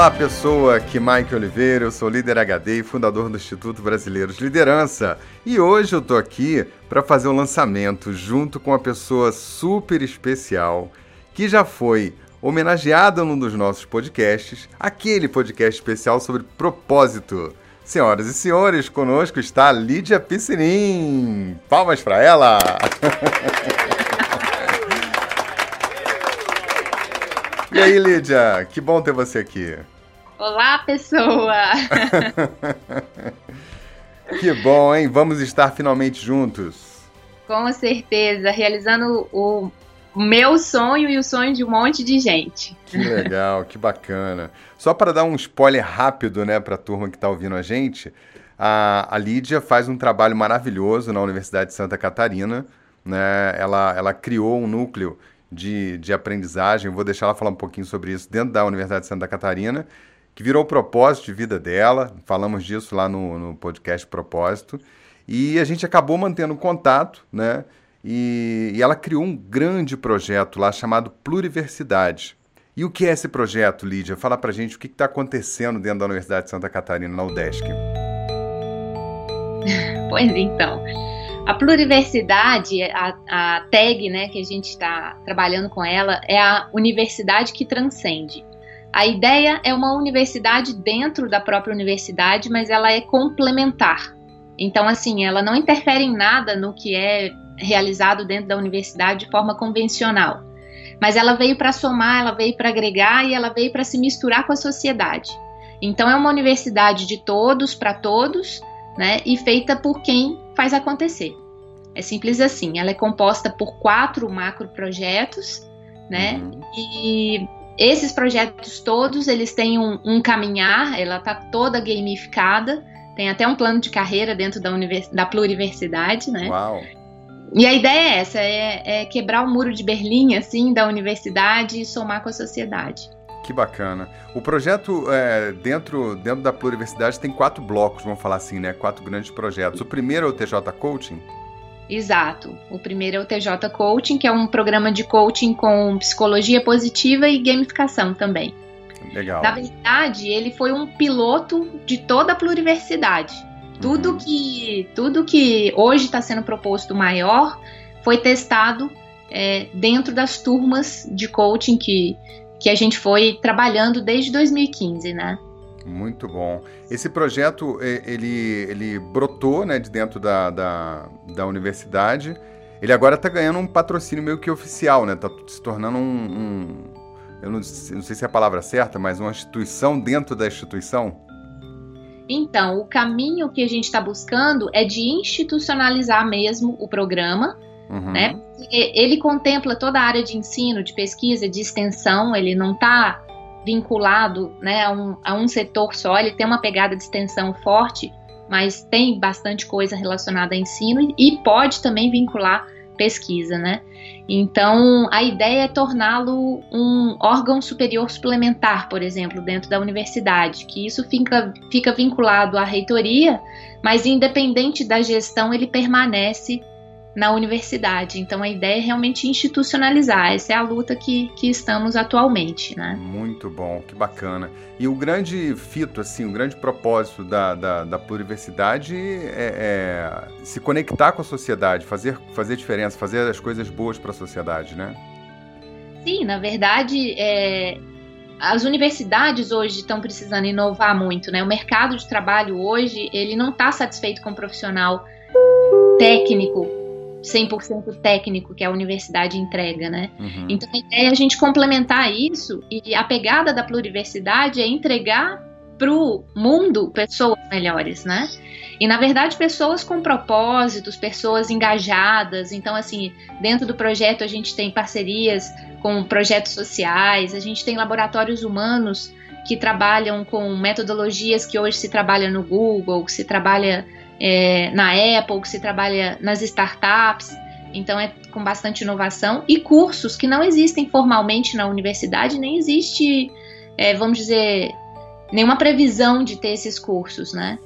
Olá, pessoa, aqui Mike Oliveira, eu sou líder HD e fundador do Instituto Brasileiro de Liderança. E hoje eu tô aqui para fazer um lançamento junto com uma pessoa super especial que já foi homenageada num dos nossos podcasts, aquele podcast especial sobre propósito. Senhoras e senhores, conosco está Lídia Piscinim. Palmas para ela! E aí, Lídia, que bom ter você aqui. Olá, pessoa! que bom, hein? Vamos estar finalmente juntos. Com certeza, realizando o meu sonho e o sonho de um monte de gente. Que legal, que bacana. Só para dar um spoiler rápido, né, para a turma que está ouvindo a gente, a, a Lídia faz um trabalho maravilhoso na Universidade de Santa Catarina. Né? Ela, ela criou um núcleo de, de aprendizagem, vou deixar ela falar um pouquinho sobre isso dentro da Universidade de Santa Catarina, que virou o propósito de vida dela, falamos disso lá no, no podcast Propósito, e a gente acabou mantendo contato, né? E, e ela criou um grande projeto lá chamado Pluriversidade. E o que é esse projeto, Lídia? Fala pra gente o que está acontecendo dentro da Universidade de Santa Catarina, na UDESC. Pois então. A pluriversidade, a, a tag né, que a gente está trabalhando com ela, é a universidade que transcende. A ideia é uma universidade dentro da própria universidade, mas ela é complementar. Então, assim, ela não interfere em nada no que é realizado dentro da universidade de forma convencional. Mas ela veio para somar, ela veio para agregar e ela veio para se misturar com a sociedade. Então, é uma universidade de todos para todos, né? E feita por quem faz acontecer. É simples assim. Ela é composta por quatro macro projetos, né? Uhum. E esses projetos todos eles têm um, um caminhar. Ela está toda gamificada. Tem até um plano de carreira dentro da, univers, da pluriversidade, né? Uau. E a ideia é essa, é, é quebrar o muro de Berlim, assim, da universidade e somar com a sociedade. Que bacana. O projeto é, dentro, dentro da pluriversidade tem quatro blocos, vamos falar assim, né? Quatro grandes projetos. O primeiro é o TJ Coaching. Exato. O primeiro é o TJ Coaching, que é um programa de coaching com psicologia positiva e gamificação também. Legal. Na verdade, ele foi um piloto de toda a pluriversidade. Tudo uhum. que tudo que hoje está sendo proposto maior foi testado é, dentro das turmas de coaching que, que a gente foi trabalhando desde 2015, né? Muito bom. Esse projeto, ele, ele brotou né, de dentro da, da, da universidade. Ele agora está ganhando um patrocínio meio que oficial, né? Está se tornando um... um eu não, não, sei se é a palavra certa, mas uma instituição dentro da instituição. Então, o caminho que a gente está buscando é de institucionalizar mesmo o programa, uhum. né? Ele contempla toda a área de ensino, de pesquisa, de extensão, ele não está vinculado né, a, um, a um setor só, ele tem uma pegada de extensão forte, mas tem bastante coisa relacionada a ensino e pode também vincular pesquisa, né? Então, a ideia é torná-lo um órgão superior suplementar, por exemplo, dentro da universidade, que isso fica, fica vinculado à reitoria, mas independente da gestão, ele permanece na universidade. Então a ideia é realmente institucionalizar. Essa é a luta que, que estamos atualmente, né? Muito bom, que bacana. E o grande fito, assim, o grande propósito da, da, da pluriversidade é, é, se conectar com a sociedade, fazer, fazer diferença, fazer as coisas boas para a sociedade, né? Sim, na verdade, é, as universidades hoje estão precisando inovar muito, né? O mercado de trabalho hoje, ele não está satisfeito com o profissional técnico 100% técnico que a universidade entrega, né? Uhum. Então a ideia é a gente complementar isso e a pegada da pluriversidade é entregar para o mundo pessoas melhores, né? E na verdade pessoas com propósitos, pessoas engajadas. Então assim, dentro do projeto a gente tem parcerias com projetos sociais, a gente tem laboratórios humanos que trabalham com metodologias que hoje se trabalha no Google, que se trabalha é, na Apple, que se trabalha nas startups, então é com bastante inovação, e cursos que não existem formalmente na universidade, nem existe, é, vamos dizer, nenhuma previsão de ter esses cursos, né?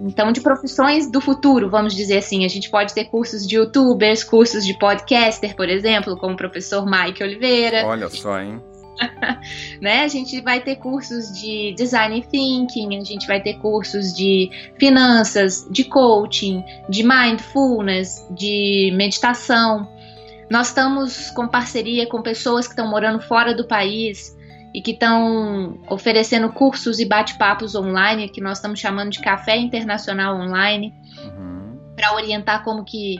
Então, de profissões do futuro, vamos dizer assim, a gente pode ter cursos de youtubers, cursos de podcaster, por exemplo, como o professor Mike Oliveira. Olha só, hein? né? A gente vai ter cursos de design thinking, a gente vai ter cursos de finanças, de coaching, de mindfulness, de meditação. Nós estamos com parceria com pessoas que estão morando fora do país e que estão oferecendo cursos e bate-papos online, que nós estamos chamando de café internacional online, uhum. para orientar como que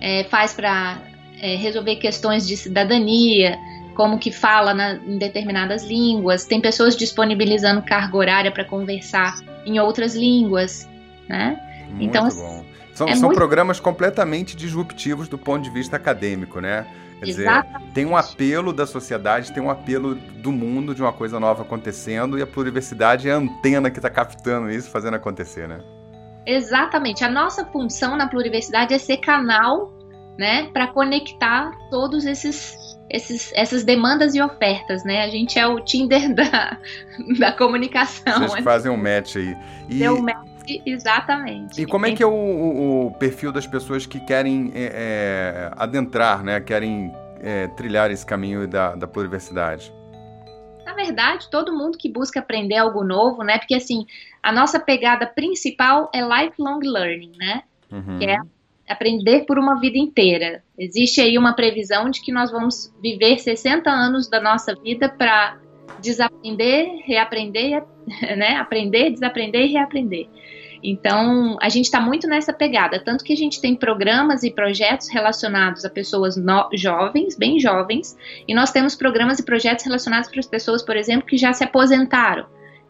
é, faz para é, resolver questões de cidadania, como que fala na, em determinadas línguas. Tem pessoas disponibilizando carga horária para conversar em outras línguas, né? Muito então, bom. São, é são muito... programas completamente disruptivos do ponto de vista acadêmico, né? Quer dizer, tem um apelo da sociedade, tem um apelo do mundo de uma coisa nova acontecendo e a pluriversidade é a antena que está captando isso, fazendo acontecer, né? Exatamente. A nossa função na pluriversidade é ser canal, né, para conectar todos esses, esses essas demandas e ofertas, né? A gente é o Tinder da, da comunicação. Vocês fazem um match aí. E... Deu um match Exatamente. E como é que é o, o, o perfil das pessoas que querem é, é, adentrar, né? Querem é, trilhar esse caminho da, da pluriversidade? Na verdade, todo mundo que busca aprender algo novo, né? Porque assim, a nossa pegada principal é lifelong learning, né? Uhum. Que é aprender por uma vida inteira. Existe aí uma previsão de que nós vamos viver 60 anos da nossa vida para desaprender, reaprender, né? Aprender, desaprender e reaprender. Então, a gente está muito nessa pegada, tanto que a gente tem programas e projetos relacionados a pessoas no, jovens, bem jovens, e nós temos programas e projetos relacionados para as pessoas, por exemplo, que já se aposentaram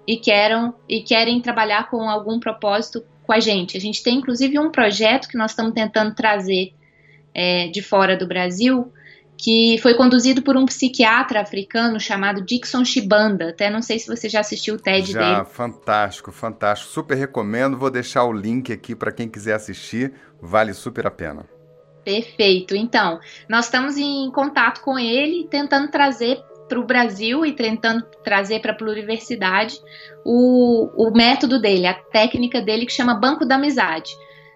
e querem, e querem trabalhar com algum propósito com a gente. A gente tem inclusive um projeto que nós estamos tentando trazer é, de fora do Brasil, que foi conduzido por um psiquiatra africano chamado Dixon Shibanda. Até não sei se você já assistiu o TED já, dele. Fantástico, fantástico. Super recomendo. Vou deixar o link aqui para quem quiser assistir. Vale super a pena. Perfeito. Então, nós estamos em contato com ele, tentando trazer para o Brasil e tentando trazer para a pluriversidade o, o método dele, a técnica dele que chama Banco da Amizade.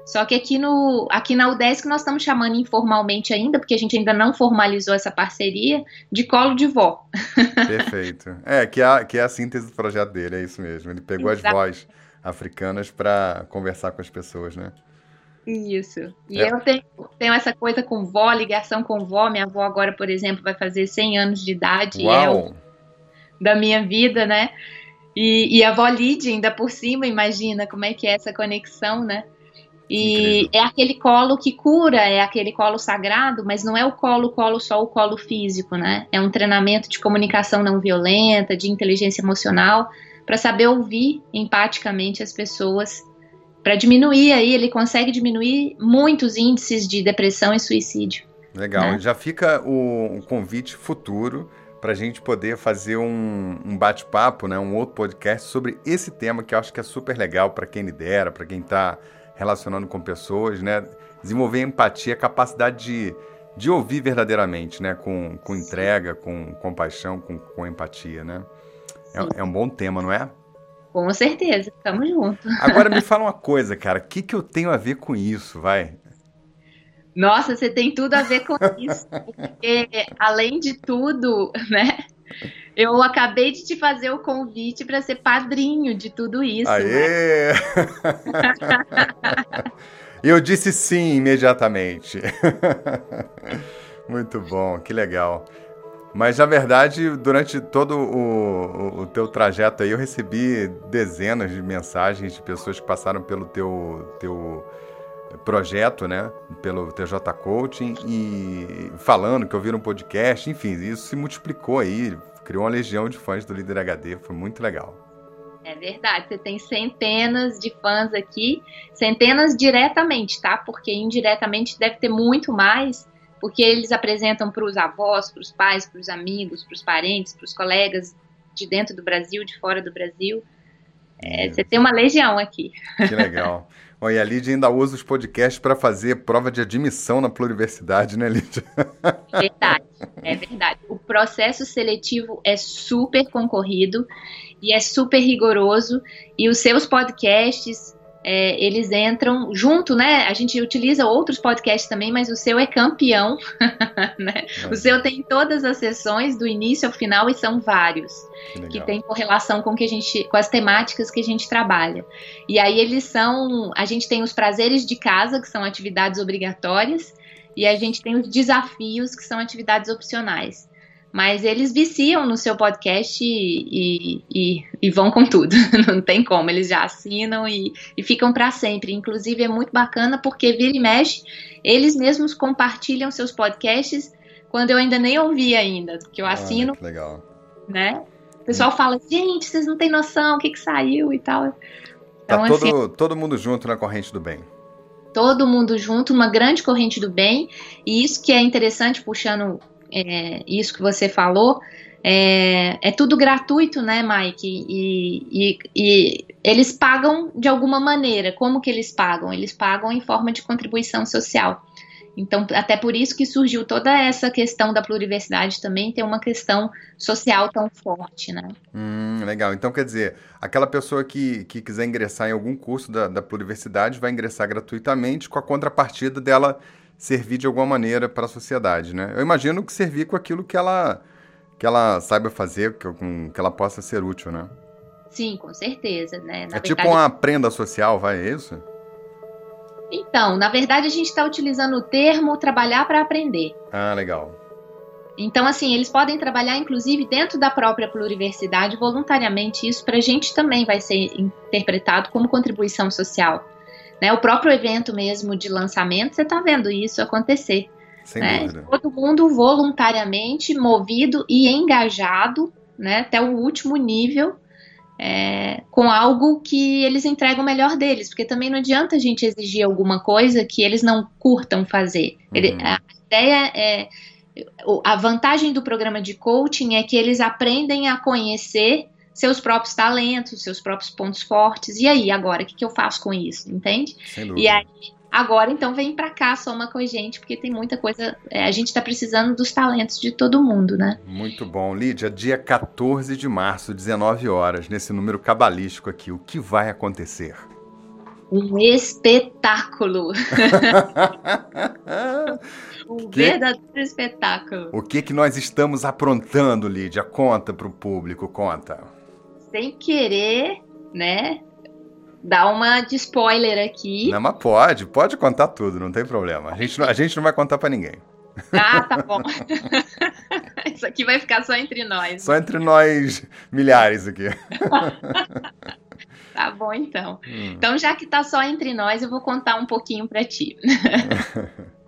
Só que aqui, no, aqui na UDESC nós estamos chamando informalmente ainda, porque a gente ainda não formalizou essa parceria, de colo de vó. Perfeito. É, que é, que é a síntese do projeto dele, é isso mesmo. Ele pegou Exato. as vozes africanas para conversar com as pessoas, né? Isso. E é. eu tenho, tenho essa coisa com vó, ligação com vó. Minha avó agora, por exemplo, vai fazer 100 anos de idade. Uau. É da minha vida, né? E, e a avó Lídia, ainda por cima, imagina como é que é essa conexão, né? E Incrível. é aquele colo que cura, é aquele colo sagrado, mas não é o colo, colo só o colo físico, né? É um treinamento de comunicação não violenta, de inteligência emocional, para saber ouvir empaticamente as pessoas, para diminuir aí, ele consegue diminuir muitos índices de depressão e suicídio. Legal, né? já fica o, convite futuro para a gente poder fazer um, um bate-papo, né, um outro podcast sobre esse tema que eu acho que é super legal para quem lidera, para quem está relacionando com pessoas, né? Desenvolver empatia, capacidade de, de ouvir verdadeiramente, né? Com, com entrega, com compaixão, com, com empatia, né? É, é um bom tema, não é? Com certeza, tamo junto. Agora me fala uma coisa, cara, o que, que eu tenho a ver com isso, vai? Nossa, você tem tudo a ver com isso, porque além de tudo, né? Eu acabei de te fazer o convite para ser padrinho de tudo isso. Aê! Né? Eu disse sim imediatamente. Muito bom, que legal. Mas na verdade, durante todo o, o, o, teu trajeto aí, eu recebi dezenas de mensagens de pessoas que passaram pelo teu, teu projeto, né? Pelo TJ Coaching e falando que ouviram um podcast, enfim, isso se multiplicou aí, criou uma legião de fãs do Líder HD, foi muito legal. É verdade, você tem centenas de fãs aqui, centenas diretamente, tá? Porque indiretamente deve ter muito mais, porque eles apresentam para os avós, para os pais, para os amigos, para os parentes, para os colegas de dentro do Brasil, de fora do Brasil. É, você tem uma legião aqui. Que legal. Olha, a Lídia ainda usa os podcasts para fazer prova de admissão na pluriversidade, né, Lídia? Verdade, é verdade. O processo seletivo é super concorrido e é super rigoroso. E os seus podcasts é, eles entram junto, né? A gente utiliza outros podcasts também, mas o seu é campeão, né? É. O seu tem todas as sessões do início ao final e são vários que, que tem correlação com que a gente, com as temáticas que a gente trabalha. E aí eles são, a gente tem os prazeres de casa que são atividades obrigatórias e a gente tem os desafios que são atividades opcionais. Mas eles viciam no seu podcast e, e, e, e vão com tudo. Não tem como, eles já assinam e, ficam para sempre. Inclusive é muito bacana porque vira e mexe, eles mesmos compartilham seus podcasts quando eu ainda nem ouvi ainda, que eu assino. Ah, legal. Né? O pessoal hum. fala, gente, vocês não têm noção o que, que saiu e tal. Então, tá todo, assim, todo mundo junto na corrente do bem. Todo mundo junto, uma grande corrente do bem. E isso que é interessante, puxando é, isso que você falou, é, é, tudo gratuito, né, Mike? E, e, e, eles pagam de alguma maneira. Como que eles pagam? Eles pagam em forma de contribuição social. Então, até por isso que surgiu toda essa questão da pluriversidade também ter uma questão social tão forte, né? Hum, legal. Então, quer dizer, aquela pessoa que, que quiser ingressar em algum curso da, da pluriversidade vai ingressar gratuitamente com a contrapartida dela servir de alguma maneira para a sociedade, né? Eu imagino que servir com aquilo que ela que ela saiba fazer, que, com, que ela possa ser útil, né? Sim, com certeza, né? Na é tipo verdade... tipo uma prenda social, vai é isso? Então, na verdade, a gente está utilizando o termo trabalhar para aprender. Ah, legal. Então, assim, eles podem trabalhar, inclusive, dentro da própria pluriversidade, voluntariamente. Isso para a gente também vai ser interpretado como contribuição social. Né? O próprio evento mesmo de lançamento, você está vendo isso acontecer. Sem né? dúvida. Todo mundo voluntariamente movido e engajado, né, até o último nível, é, com algo que eles entregam o melhor deles, porque também não adianta a gente exigir alguma coisa que eles não curtam fazer. Uhum. Ele, a ideia é a vantagem do programa de coaching é que eles aprendem a conhecer seus próprios talentos, seus próprios pontos fortes. E aí, agora, o que, que eu faço com isso? Entende? Sem dúvida. E aí, agora, então, vem para cá, soma com a gente, porque tem muita coisa. É, a gente está precisando dos talentos de todo mundo, né? Muito bom. Lídia, dia 14 de março, 19 horas, nesse número cabalístico aqui, o que vai acontecer? Um espetáculo! um que... verdadeiro espetáculo. O que que nós estamos aprontando, Lídia? Conta para o público, conta sem querer, né? Dar uma de spoiler aqui. Não, mas pode, pode contar tudo, não tem problema. A gente, a gente não vai contar para ninguém. Ah, tá bom. Isso aqui vai ficar só entre nós. Só entre nós milhares aqui. tá bom, então. Hum. Então, já que tá só entre nós, eu vou contar um pouquinho para ti.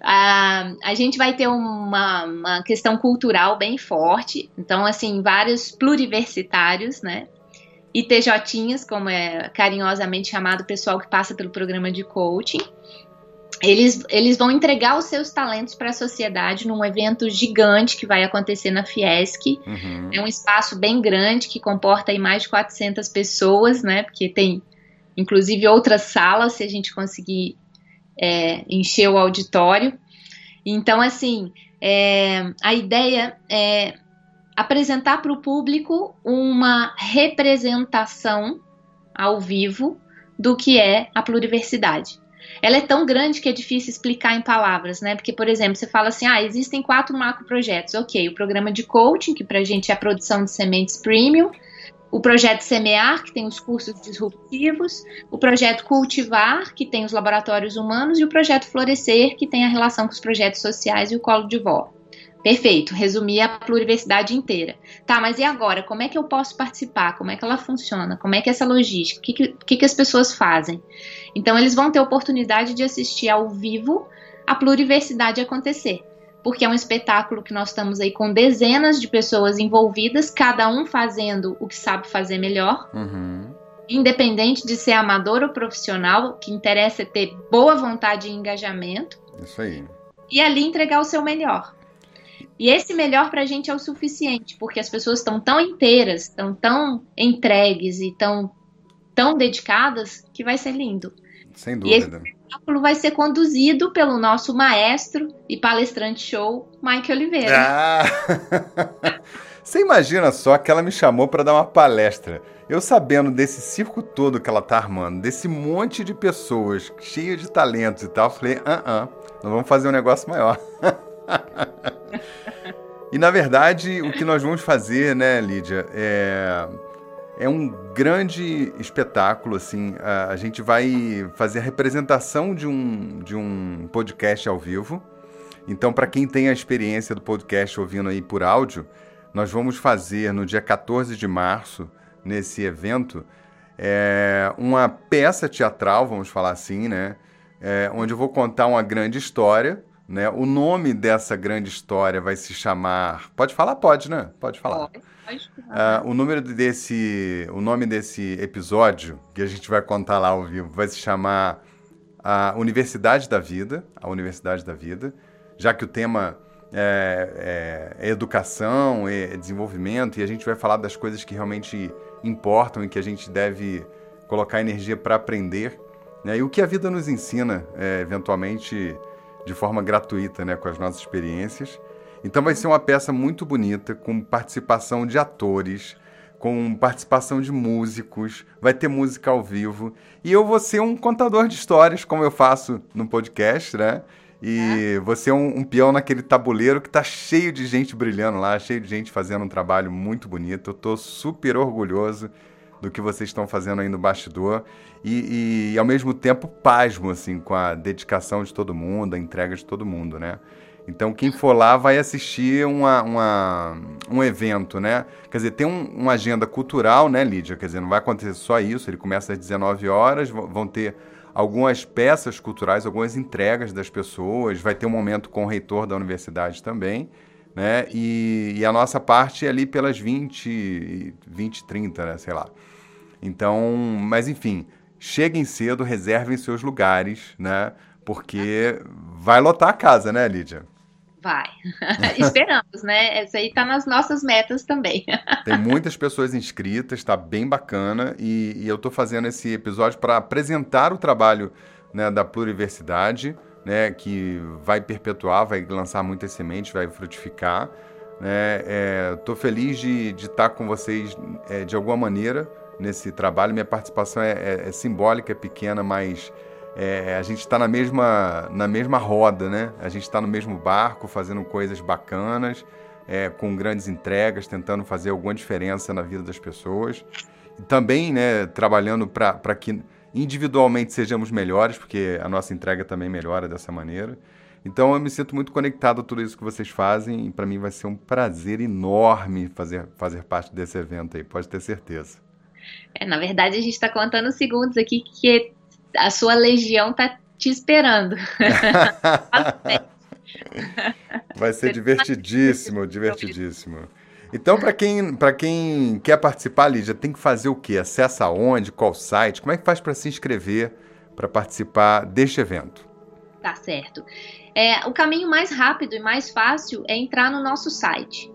a, a gente vai ter uma, uma questão cultural bem forte, então, assim, vários pluriversitários, né? E TJinhas, como é carinhosamente chamado o pessoal que passa pelo programa de coaching. Eles, eles vão entregar os seus talentos para a sociedade num evento gigante que vai acontecer na Fiesc. Uhum. É um espaço bem grande que comporta aí mais de 400 pessoas, né? Porque tem inclusive outras salas, se a gente conseguir é, encher o auditório. Então, assim, é, a ideia é apresentar para o público uma representação ao vivo do que é a pluriversidade. Ela é tão grande que é difícil explicar em palavras, né? Porque, por exemplo, você fala assim: ah, existem quatro macroprojetos. Ok, o programa de coaching, que para a gente é a produção de sementes premium, o projeto Semear, que tem os cursos disruptivos, o projeto Cultivar, que tem os laboratórios humanos, e o projeto Florescer, que tem a relação com os projetos sociais e o colo de vó. Perfeito, resumi a pluriversidade inteira. Tá, mas e agora? Como é que eu posso participar? Como é que ela funciona? Como é que é essa logística? O que, que, que as pessoas fazem? Então, eles vão ter oportunidade de assistir ao vivo a pluriversidade acontecer porque é um espetáculo que nós estamos aí com dezenas de pessoas envolvidas, cada um fazendo o que sabe fazer melhor. Uhum. Independente de ser amador ou profissional, o que interessa é ter boa vontade e engajamento. Isso aí. E ali entregar o seu melhor. E esse melhor para a gente é o suficiente, porque as pessoas estão tão inteiras, estão tão entregues e tão, tão dedicadas que vai ser lindo. Sem dúvida. E esse espetáculo vai ser conduzido pelo nosso maestro e palestrante show, Mike Oliveira. Ah. Você imagina só que ela me chamou para dar uma palestra. Eu sabendo desse circo todo que ela tá armando, desse monte de pessoas cheio de talentos e tal, falei, ah, ah, nós vamos fazer um negócio maior. e na verdade, o que nós vamos fazer, né, Lídia, é, é um grande espetáculo, assim. A, gente vai fazer a representação de um, de um podcast ao vivo. Então, para quem tem a experiência do podcast ouvindo aí por áudio, nós vamos fazer no dia 14 de março, nesse evento, é, uma peça teatral, vamos falar assim, né? É, onde eu vou contar uma grande história. Né? O nome dessa grande história vai se chamar. Pode falar? Pode, né? Pode falar. Pode. Uh, o número desse, o nome desse episódio que a gente vai contar lá ao vivo vai se chamar a Universidade da Vida, a Universidade da Vida, já que o tema é, é, é educação, é desenvolvimento, e a gente vai falar das coisas que realmente importam e que a gente deve colocar energia para aprender. Né? E o que a vida nos ensina, é, eventualmente, de forma gratuita, né? com as nossas experiências. Então vai ser uma peça muito bonita, com participação de atores, com participação de músicos, vai ter música ao vivo. E eu vou ser um contador de histórias, como eu faço no podcast, né? E é. você é um, um, peão naquele tabuleiro que tá cheio de gente brilhando lá, cheio de gente fazendo um trabalho muito bonito. Eu tô super orgulhoso do que vocês estão fazendo aí no bastidor. E, e, e, ao mesmo tempo pasmo, assim, com a dedicação de todo mundo, a entrega de todo mundo, né? Então, quem for lá vai assistir uma, uma, um evento, né? Quer dizer, tem um, uma agenda cultural, né, Lídia? Quer dizer, não vai acontecer só isso, ele começa às 19 horas, vão ter algumas peças culturais, algumas entregas das pessoas, vai ter um momento com o reitor da universidade também, né? E, e a nossa parte é ali pelas 20, 20, 30, né? Sei lá. Então, mas enfim, cheguem cedo, reservem seus lugares, né? Porque vai lotar a casa, né, Lídia? Vai. Esperamos, né? Essa aí tá nas nossas metas também. Tem muitas pessoas inscritas, está bem bacana. E, e eu estou fazendo esse episódio para apresentar o trabalho né, da Pluriversidade, né, que vai perpetuar, vai lançar muitas sementes, vai frutificar. Estou né? é, feliz de, de estar tá com vocês é, de alguma maneira nesse trabalho. Minha participação é, é, é simbólica, é pequena, mas é, a gente está na mesma, na mesma roda, né? A gente está no mesmo barco, fazendo coisas bacanas, é, com grandes entregas, tentando fazer alguma diferença na vida das pessoas. E também, né, trabalhando para que individualmente sejamos melhores, porque a nossa entrega também melhora dessa maneira. Então eu me sinto muito conectado a tudo isso que vocês fazem e para mim vai ser um prazer enorme fazer, fazer parte desse evento aí, pode ter certeza. É, na verdade, a gente está contando segundos aqui que a sua legião tá te esperando. Vai ser divertidíssimo, divertidíssimo. Então, para quem, quem quer participar, Lídia, tem que fazer o quê? Acessa onde? Qual site? Como é que faz para se inscrever para participar deste evento? Tá certo. É, o caminho mais rápido e mais fácil é entrar no nosso site,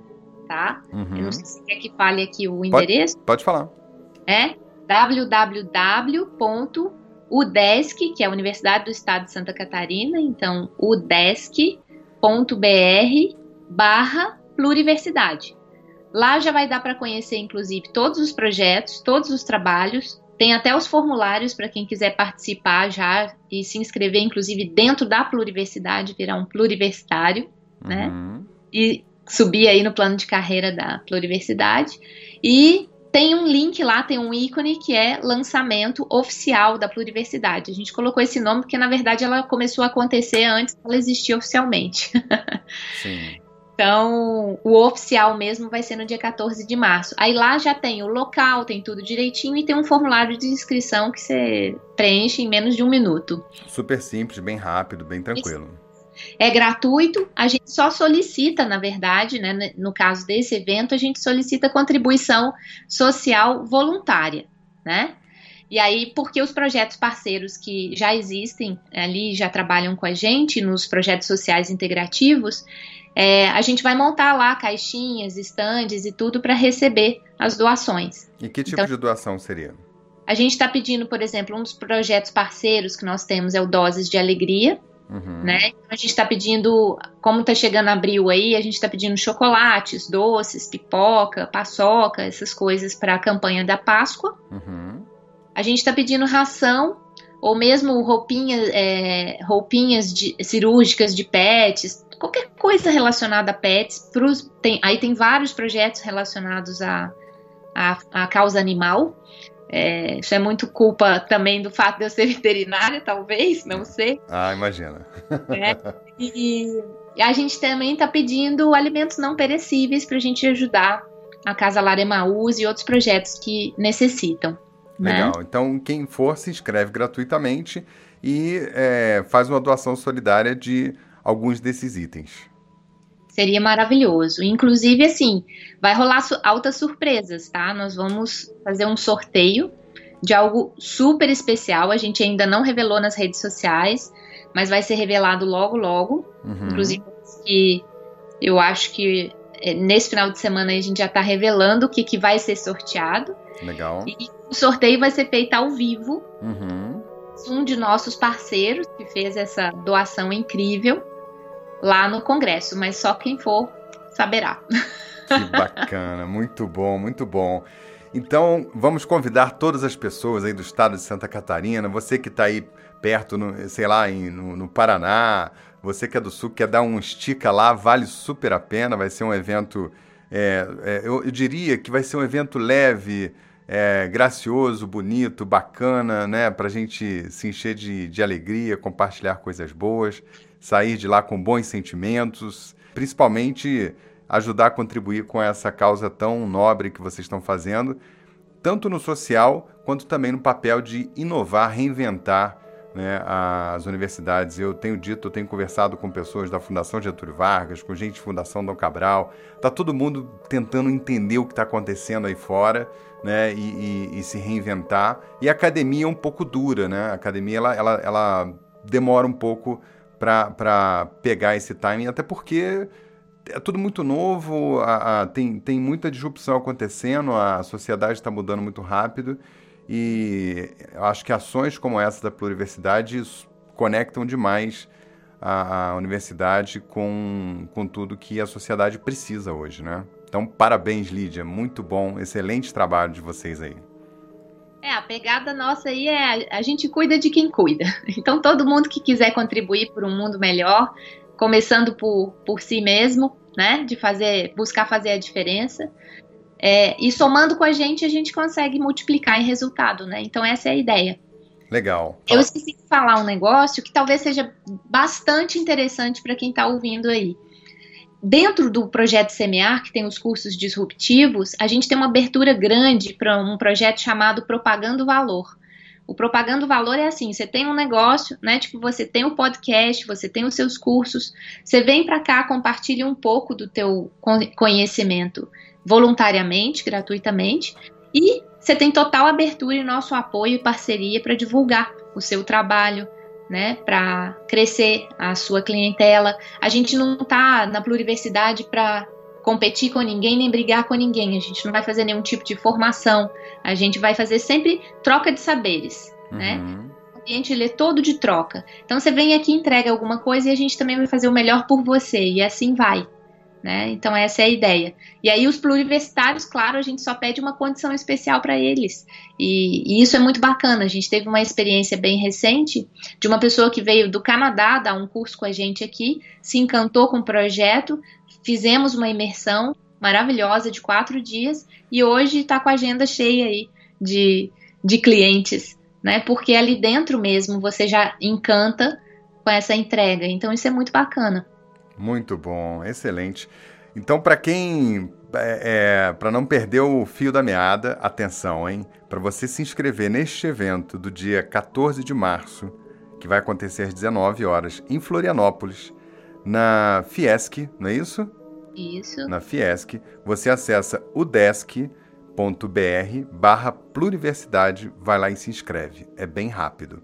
tá? Uhum. Eu não sei se quer que fale aqui o endereço. Pode, pode falar. É www UDESC, que é a Universidade do Estado de Santa Catarina, então udesc.br barra pluriversidade. Lá já vai dar para conhecer, inclusive, todos os projetos, todos os trabalhos, tem até os formulários para quem quiser participar já e se inscrever, inclusive, dentro da pluriversidade, virar um pluriversitário, né? uhum. né? E subir aí no plano de carreira da pluriversidade. E tem um link lá, tem um ícone que é lançamento oficial da pluriversidade. A gente colocou esse nome porque, na verdade, ela começou a acontecer antes dela existir oficialmente. Sim. Então, o oficial mesmo vai ser no dia 14 de março. Aí lá já tem o local, tem tudo direitinho e tem um formulário de inscrição que você preenche em menos de um minuto. Super simples, bem rápido, bem tranquilo. Isso. É gratuito, a gente só solicita, na verdade, né, no caso desse evento, a gente solicita contribuição social voluntária, né? E aí, porque os projetos parceiros que já existem ali, já trabalham com a gente nos projetos sociais integrativos, é, a gente vai montar lá caixinhas, estandes e tudo para receber as doações. E que tipo então, de doação seria? A gente está pedindo, por exemplo, um dos projetos parceiros que nós temos é o Doses de Alegria, Uhum. Né? Então a gente está pedindo, como está chegando abril aí, a gente está pedindo chocolates, doces, pipoca, paçoca, essas coisas para a campanha da Páscoa. Uhum. A gente está pedindo ração ou mesmo roupinhas, é, roupinhas de, cirúrgicas de pets, qualquer coisa relacionada a pets. Pros, tem, aí tem vários projetos relacionados à a, a, a, causa animal. É, isso é muito culpa também do fato de eu ser veterinária, talvez, não sei. Ah, imagina. É, e, e, a gente também está pedindo alimentos não perecíveis para a gente ajudar a Casa Lar Emaús e outros projetos que necessitam. Né? Legal. Né? Então, quem for, se inscreve gratuitamente e é, faz uma doação solidária de alguns desses itens. Seria maravilhoso. Inclusive, assim, vai rolar altas surpresas, tá? Nós vamos fazer um sorteio de algo super especial. A gente ainda não revelou nas redes sociais, mas vai ser revelado logo, logo. Uhum. Inclusive, que eu acho que é, nesse final de semana a gente já está revelando o que, que vai ser sorteado. Legal. E o sorteio vai ser feito ao vivo. Uhum. Um de nossos parceiros que fez essa doação incrível lá no Congresso, mas só quem for saberá. Que bacana, muito bom, muito bom. Então, vamos convidar todas as pessoas aí do estado de Santa Catarina, você que está aí perto, no, sei lá, em, no, no, Paraná, você que é do Sul, quer dar um estica lá, vale super a pena, vai ser um evento, é, é, eu, eu, diria que vai ser um evento leve, é, gracioso, bonito, bacana, né, para a gente se encher de, de alegria, compartilhar coisas boas sair de lá com bons sentimentos, principalmente ajudar a contribuir com essa causa tão nobre que vocês estão fazendo, tanto no social quanto também no papel de inovar, reinventar né, as universidades. Eu tenho dito, eu tenho conversado com pessoas da Fundação Getúlio Vargas, com gente da Fundação Dom Cabral, está todo mundo tentando entender o que está acontecendo aí fora. Né, e, e, e, se reinventar. E a academia é um pouco dura, né? A academia ela, ela, ela demora um pouco para pegar esse timing, até porque é tudo muito novo, a, a, tem, tem muita disrupção acontecendo, a sociedade está mudando muito rápido e acho que ações como essa da pluriversidade conectam demais a, a, universidade com, com tudo que a sociedade precisa hoje, né? Então, parabéns, Lídia, muito bom, excelente trabalho de vocês aí. É, a pegada nossa aí é a gente cuida de quem cuida. Então, todo mundo que quiser contribuir para um mundo melhor, começando por, por si mesmo, né? De fazer, buscar fazer a diferença. É, e somando com a gente, a gente consegue multiplicar em resultado, né? Então, essa é a ideia. Legal. Eu esqueci de falar um negócio que talvez seja bastante interessante para quem está ouvindo aí. Dentro do projeto Semear, que tem os cursos disruptivos, a gente tem uma abertura grande para um projeto chamado Propagando Valor. O Propagando Valor é assim: você tem um negócio, né? Tipo, você tem o um podcast, você tem os seus cursos, você vem para cá, compartilha um pouco do teu conhecimento voluntariamente, gratuitamente, e você tem total abertura e nosso apoio e parceria para divulgar o seu trabalho, né, para crescer a sua clientela. A gente não está na pluriversidade para competir com ninguém nem brigar com ninguém. A gente não vai fazer nenhum tipo de formação. A gente vai fazer sempre troca de saberes, né? uhum. né? O ambiente ele é todo de troca. Então você vem aqui entrega alguma coisa e a gente também vai fazer o melhor por você e assim vai. Né? Então essa é a ideia. E aí os pluriversitários, claro, a gente só pede uma condição especial para eles. E, e, isso é muito bacana. A gente teve uma experiência bem recente de uma pessoa que veio do Canadá dar um curso com a gente aqui, se encantou com o projeto, fizemos uma imersão maravilhosa de quatro dias e hoje está com a agenda cheia aí de, de clientes, né? Porque ali dentro mesmo você já encanta com essa entrega. Então isso é muito bacana. Muito bom, excelente. Então, para quem. É, é para não perder o fio da meada, atenção, hein? Para você se inscrever neste evento do dia 14 de março, que vai acontecer às 19 horas, em Florianópolis, na Fiesc, não é isso? Isso. Na Fiesc, você acessa o desk.br barra pluriversidade, vai lá e se inscreve. É bem rápido.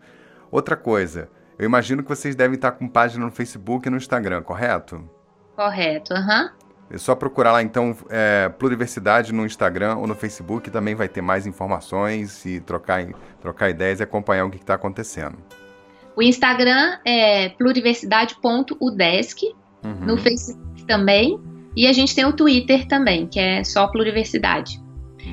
Outra coisa, eu imagino que vocês devem estar com página no Facebook e no Instagram, correto? Correto, aham. Uhum. É só procurar lá então é, Pluriversidade no Instagram ou no Facebook, também vai ter mais informações e trocar, trocar ideias e acompanhar o que está acontecendo. O Instagram é pluriversidade.udesc, uhum. no Facebook também, e a gente tem o Twitter também, que é só Pluriversidade.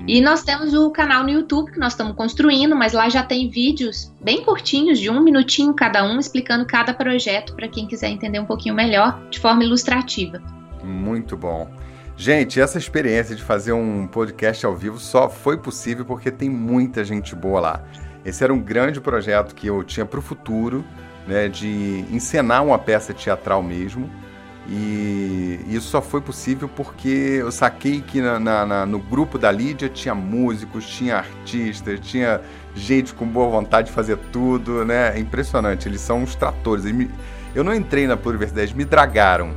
E nós temos o canal no YouTube que nós estamos construindo, mas lá já tem vídeos bem curtinhos, de um minutinho cada um, explicando cada projeto para quem quiser entender um pouquinho melhor, de forma ilustrativa. Muito bom. Gente, essa experiência de fazer um podcast ao vivo só foi possível porque tem muita gente boa lá. Esse era um grande projeto que eu tinha para o futuro, né, de encenar uma peça teatral mesmo. E isso só foi possível porque eu saquei que na, na, no grupo da Lídia tinha músicos, tinha artistas, tinha gente com boa vontade de fazer tudo, né? É impressionante, eles são uns tratores. Me... Eu não entrei na Pluriversidade, me dragaram.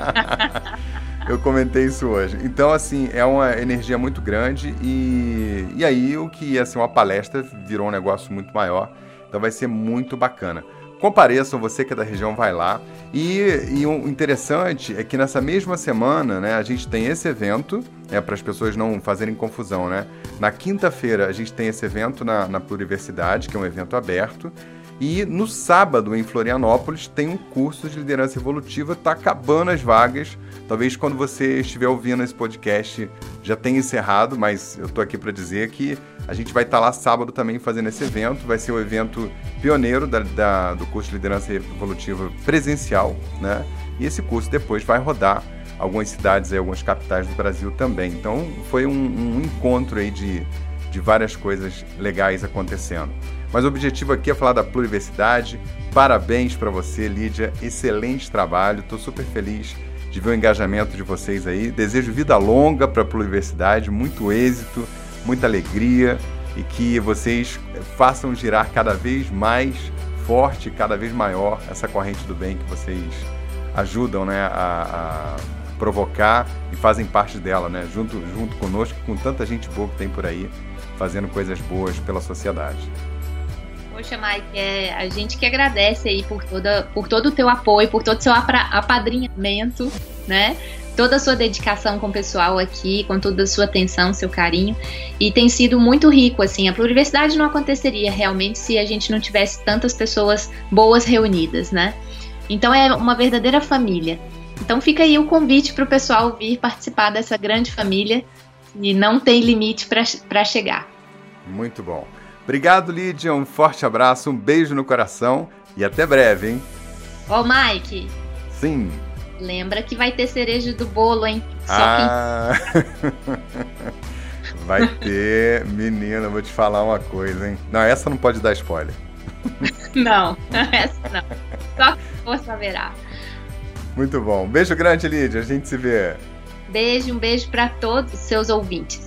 eu comentei isso hoje. Então, assim, é uma energia muito grande e, e aí o que ia ser uma palestra virou um negócio muito maior. Então vai ser muito bacana. Compareçam, você que é da região vai lá. E, o interessante é que nessa mesma semana, né, a gente tem esse evento, é para as pessoas não fazerem confusão, né? Na quinta-feira a gente tem esse evento na, na Pluriversidade, que é um evento aberto. E no sábado, em Florianópolis, tem um curso de liderança evolutiva, está acabando as vagas. Talvez quando você estiver ouvindo esse podcast já tenha encerrado, mas eu estou aqui para dizer que a gente vai estar tá lá sábado também fazendo esse evento. Vai ser o evento pioneiro da, da, do curso de liderança evolutiva presencial, né? E esse curso depois vai rodar algumas cidades algumas capitais do Brasil também. Então foi um, um encontro aí de, de várias coisas legais acontecendo. Mas o objetivo aqui é falar da pluriversidade. Parabéns para você, Lídia. Excelente trabalho. Estou super feliz de ver o engajamento de vocês aí. Desejo vida longa para a pluriversidade, muito êxito, muita alegria e que vocês façam girar cada vez mais forte, cada vez maior essa corrente do bem que vocês ajudam né, a, a provocar e fazem parte dela, né, junto, junto conosco, com tanta gente boa que tem por aí, fazendo coisas boas pela sociedade. Poxa, Mike, é, a gente que agradece aí por, toda, por todo o teu apoio, por todo o seu apadrinhamento, né? Toda a sua dedicação com o pessoal aqui, com toda a sua atenção, seu carinho. E tem sido muito rico, assim. A pluriversidade não aconteceria realmente se a gente não tivesse tantas pessoas boas reunidas, né? Então é uma verdadeira família. Então fica aí o convite para o pessoal vir participar dessa grande família e não tem limite para chegar. Muito bom. Obrigado, Lídia. Um forte abraço, um beijo no coração e até breve, hein? Ô, Mike. Sim. Lembra que vai ter cereja do bolo, hein? Só ah. vai ter. Menina, vou te falar uma coisa, hein? Não, essa não pode dar spoiler. não, essa não. Só que força haverá. Muito bom. Beijo grande, Lídia. A gente se vê. Beijo, um beijo para todos os seus ouvintes.